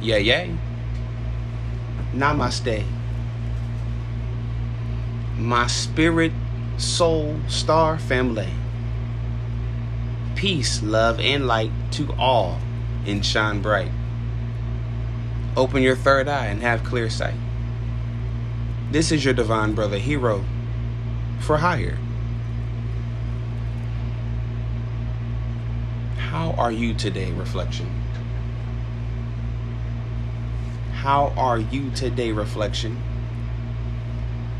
Yeah, yay. Namaste. My spirit, soul, star family. Peace, love, and light to all and shine bright. Open your third eye and have clear sight. This is your divine brother hero for hire. How are you today, reflection? How are you today, reflection?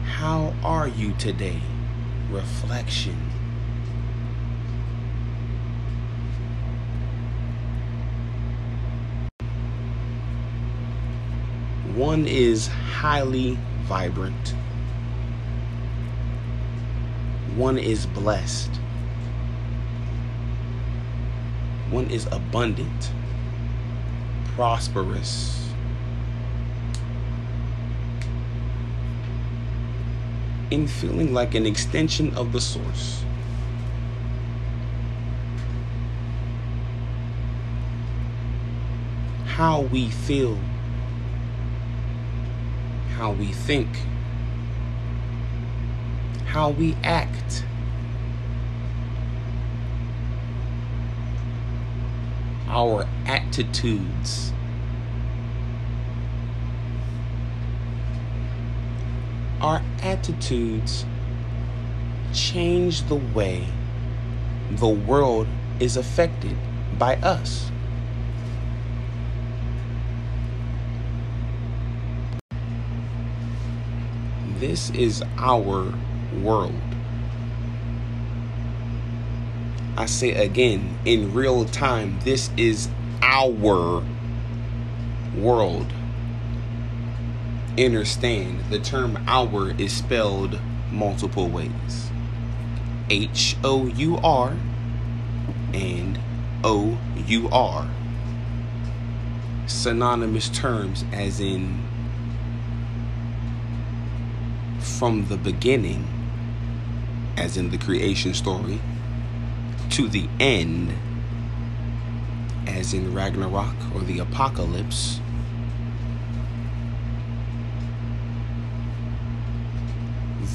How are you today, reflection? One is highly vibrant. One is blessed. One is abundant, prosperous. In feeling like an extension of the source. How we feel, how we think, how we act our attitudes. Our attitudes change the way the world is affected by us. This is our world. I say again, in real time, this is our world. Understand the term hour is spelled multiple ways H O U R and O U R. Synonymous terms, as in from the beginning, as in the creation story to the end, as in Ragnarok or the apocalypse,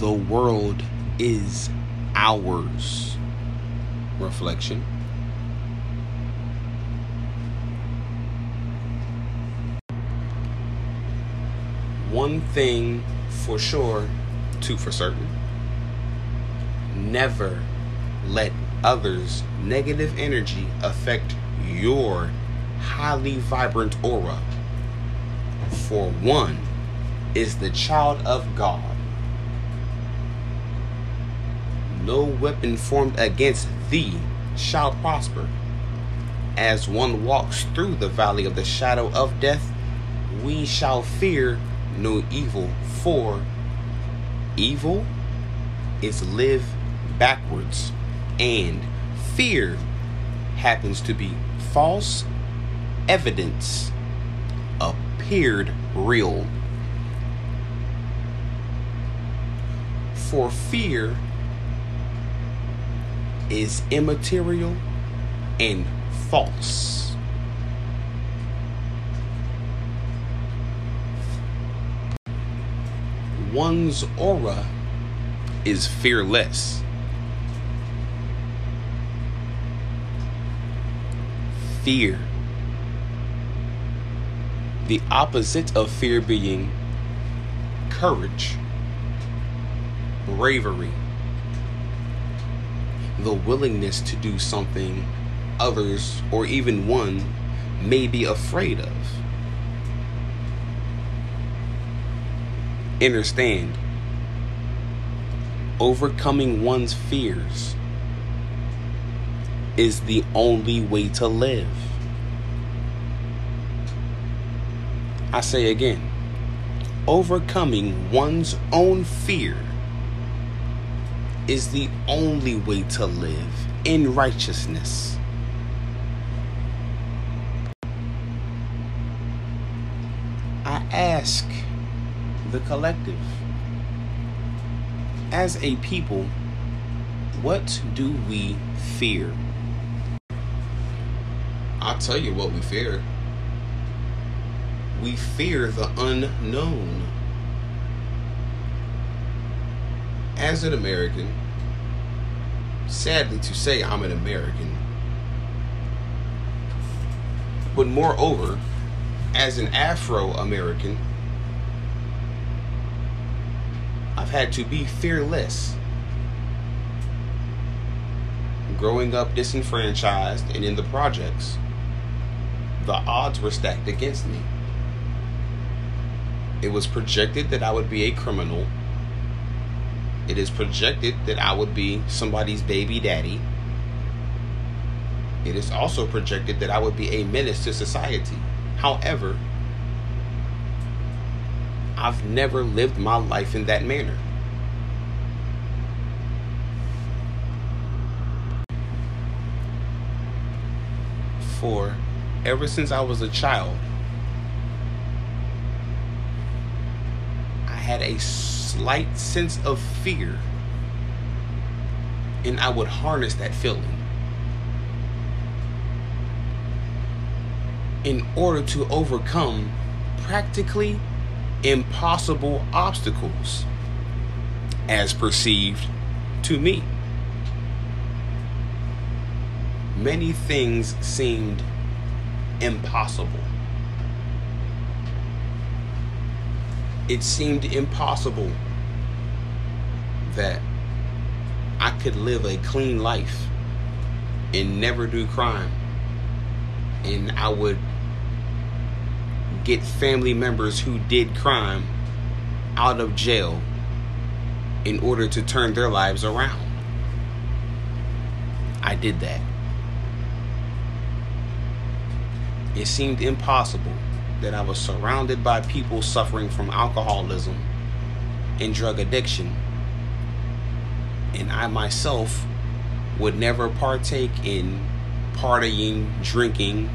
the world is ours. Reflection. One thing for sure, two for certain. Never let others' negative energy affect your highly vibrant aura. For one is the child of God. No weapon formed against thee shall prosper. As one walks through the valley of the shadow of death, we shall fear no evil, for evil is live backwards and fear happens to be false evidence appeared real. For fear is immaterial and false. One's aura is fearless. fear. The opposite of fear being courage, bravery, the willingness to do something others or even one may be afraid of. Understand, overcoming one's fears is the only way to live. I say again, overcoming one's own fear is the only way to live in righteousness. I ask the collective, as a people, what do we fear? I'll tell you what we fear. we fear the unknown. As an American, sadly to say, I'm an American. But moreover, as an Afro American, I've had to be fearless. Growing up disenfranchised and in the projects, the odds were stacked against me. It was projected that I would be a criminal. It is projected that I would be somebody's baby daddy. It is also projected that I would be a menace to society. However, I've never lived my life in that manner. For ever since I was a child, I had a slight sense of fear. And I would harness that feeling in order to overcome practically impossible obstacles as perceived to me. Many things seemed impossible. it seemed impossible that I could live a clean life and never do crime. And I would get family members who did crime out of jail in order to turn their lives around. I did that. It seemed impossible that I was surrounded by people suffering from alcoholism and drug addiction. And I myself would never partake in partying, drinking,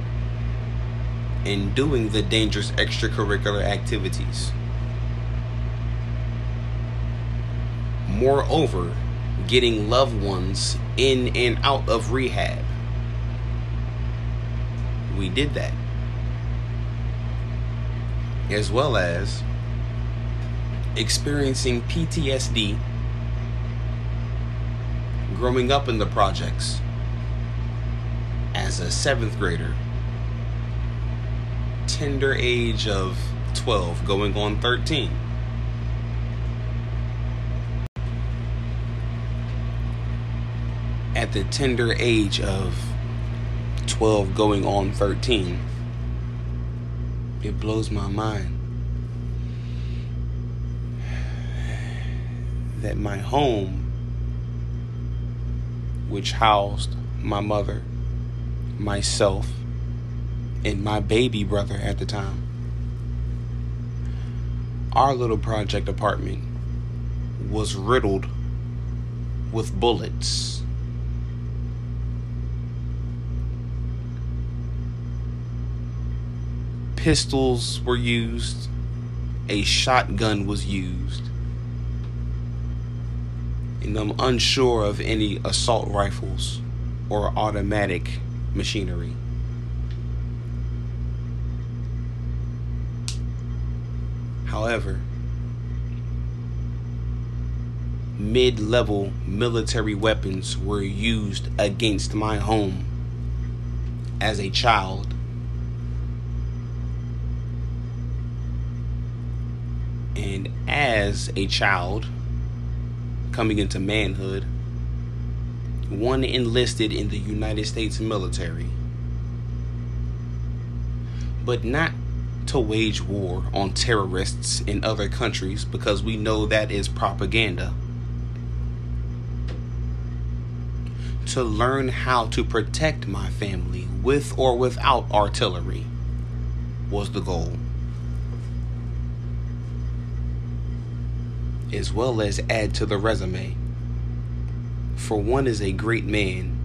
and doing the dangerous extracurricular activities. Moreover, getting loved ones in and out of rehab. We did that as well as experiencing PTSD growing up in the projects as a seventh grader, tender age of 12, going on 13. At the tender age of 12, going on 13 it blows my mind that my home, which housed my mother, myself, and my baby brother at the time, our little project apartment was riddled with bullets. Pistols were used, a shotgun was used, and I'm unsure of any assault rifles or automatic machinery. However, mid level military weapons were used against my home as a child And as a child coming into manhood, one enlisted in the United States military, but not to wage war on terrorists in other countries because we know that is propaganda. To learn how to protect my family with or without artillery was the goal. As well as add to the resume. For one is a great man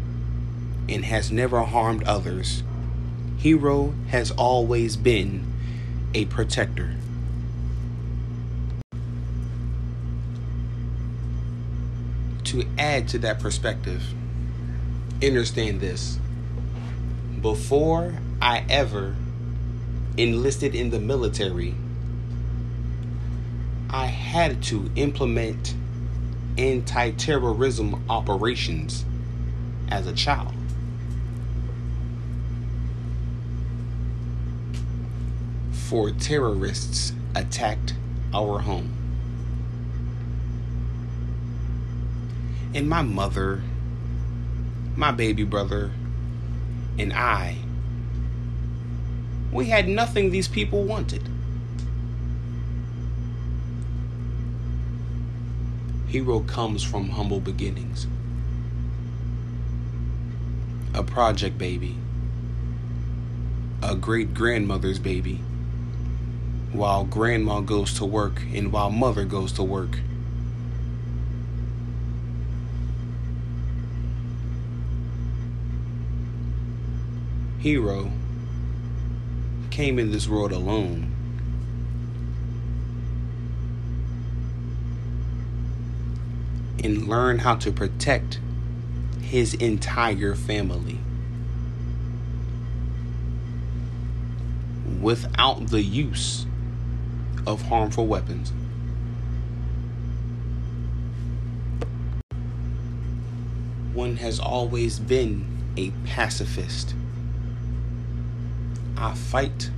and has never harmed others. Hero has always been a protector. To add to that perspective, understand this. Before I ever enlisted in the military, I had to implement anti terrorism operations as a child. Four terrorists attacked our home. And my mother, my baby brother, and I, we had nothing these people wanted. Hero comes from humble beginnings. A project baby. A great grandmother's baby. While grandma goes to work and while mother goes to work. Hero came in this world alone and learn how to protect his entire family without the use of harmful weapons. One has always been a pacifist. I fight.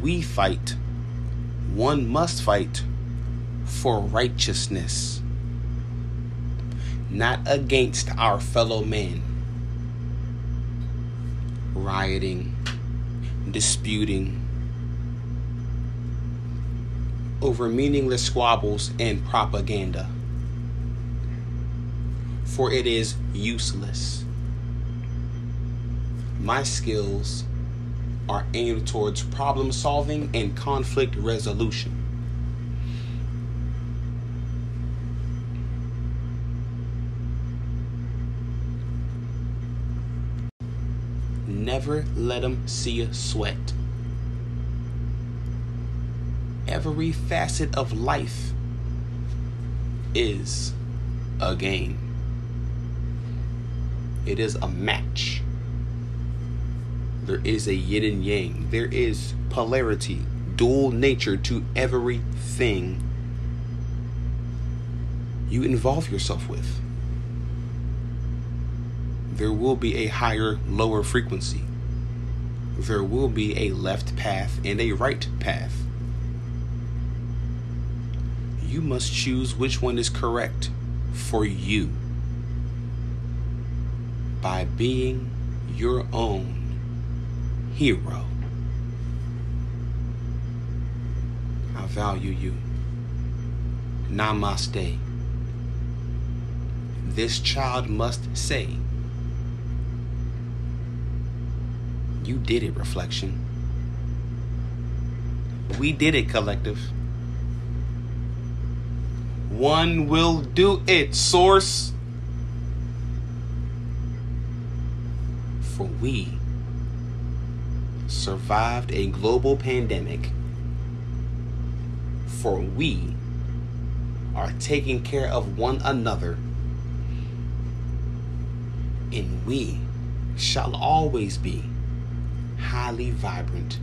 We fight. One must fight for righteousness not against our fellow men. Rioting, disputing over meaningless squabbles and propaganda. For it is useless. My skills are aimed towards problem solving and conflict resolution. Never let them see you sweat. Every facet of life is a game. It is a match. There is a yin and yang. There is polarity, dual nature to everything you involve yourself with there will be a higher, lower frequency. There will be a left path and a right path. You must choose which one is correct for you by being your own hero. I value you. Namaste. This child must say, You did it, reflection. We did it, collective. One will do it, source. For we survived a global pandemic. For we are taking care of one another. And we shall always be highly vibrant,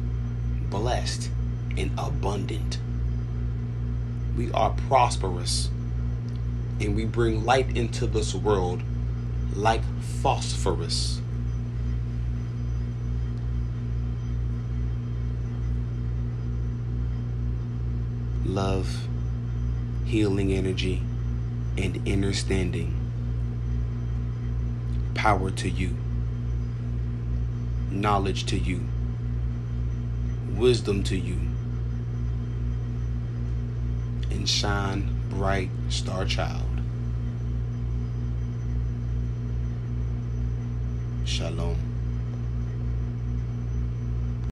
blessed, and abundant. We are prosperous and we bring light into this world like phosphorus. Love, healing energy, and understanding. Power to you knowledge to you, wisdom to you, and shine bright, star child. Shalom.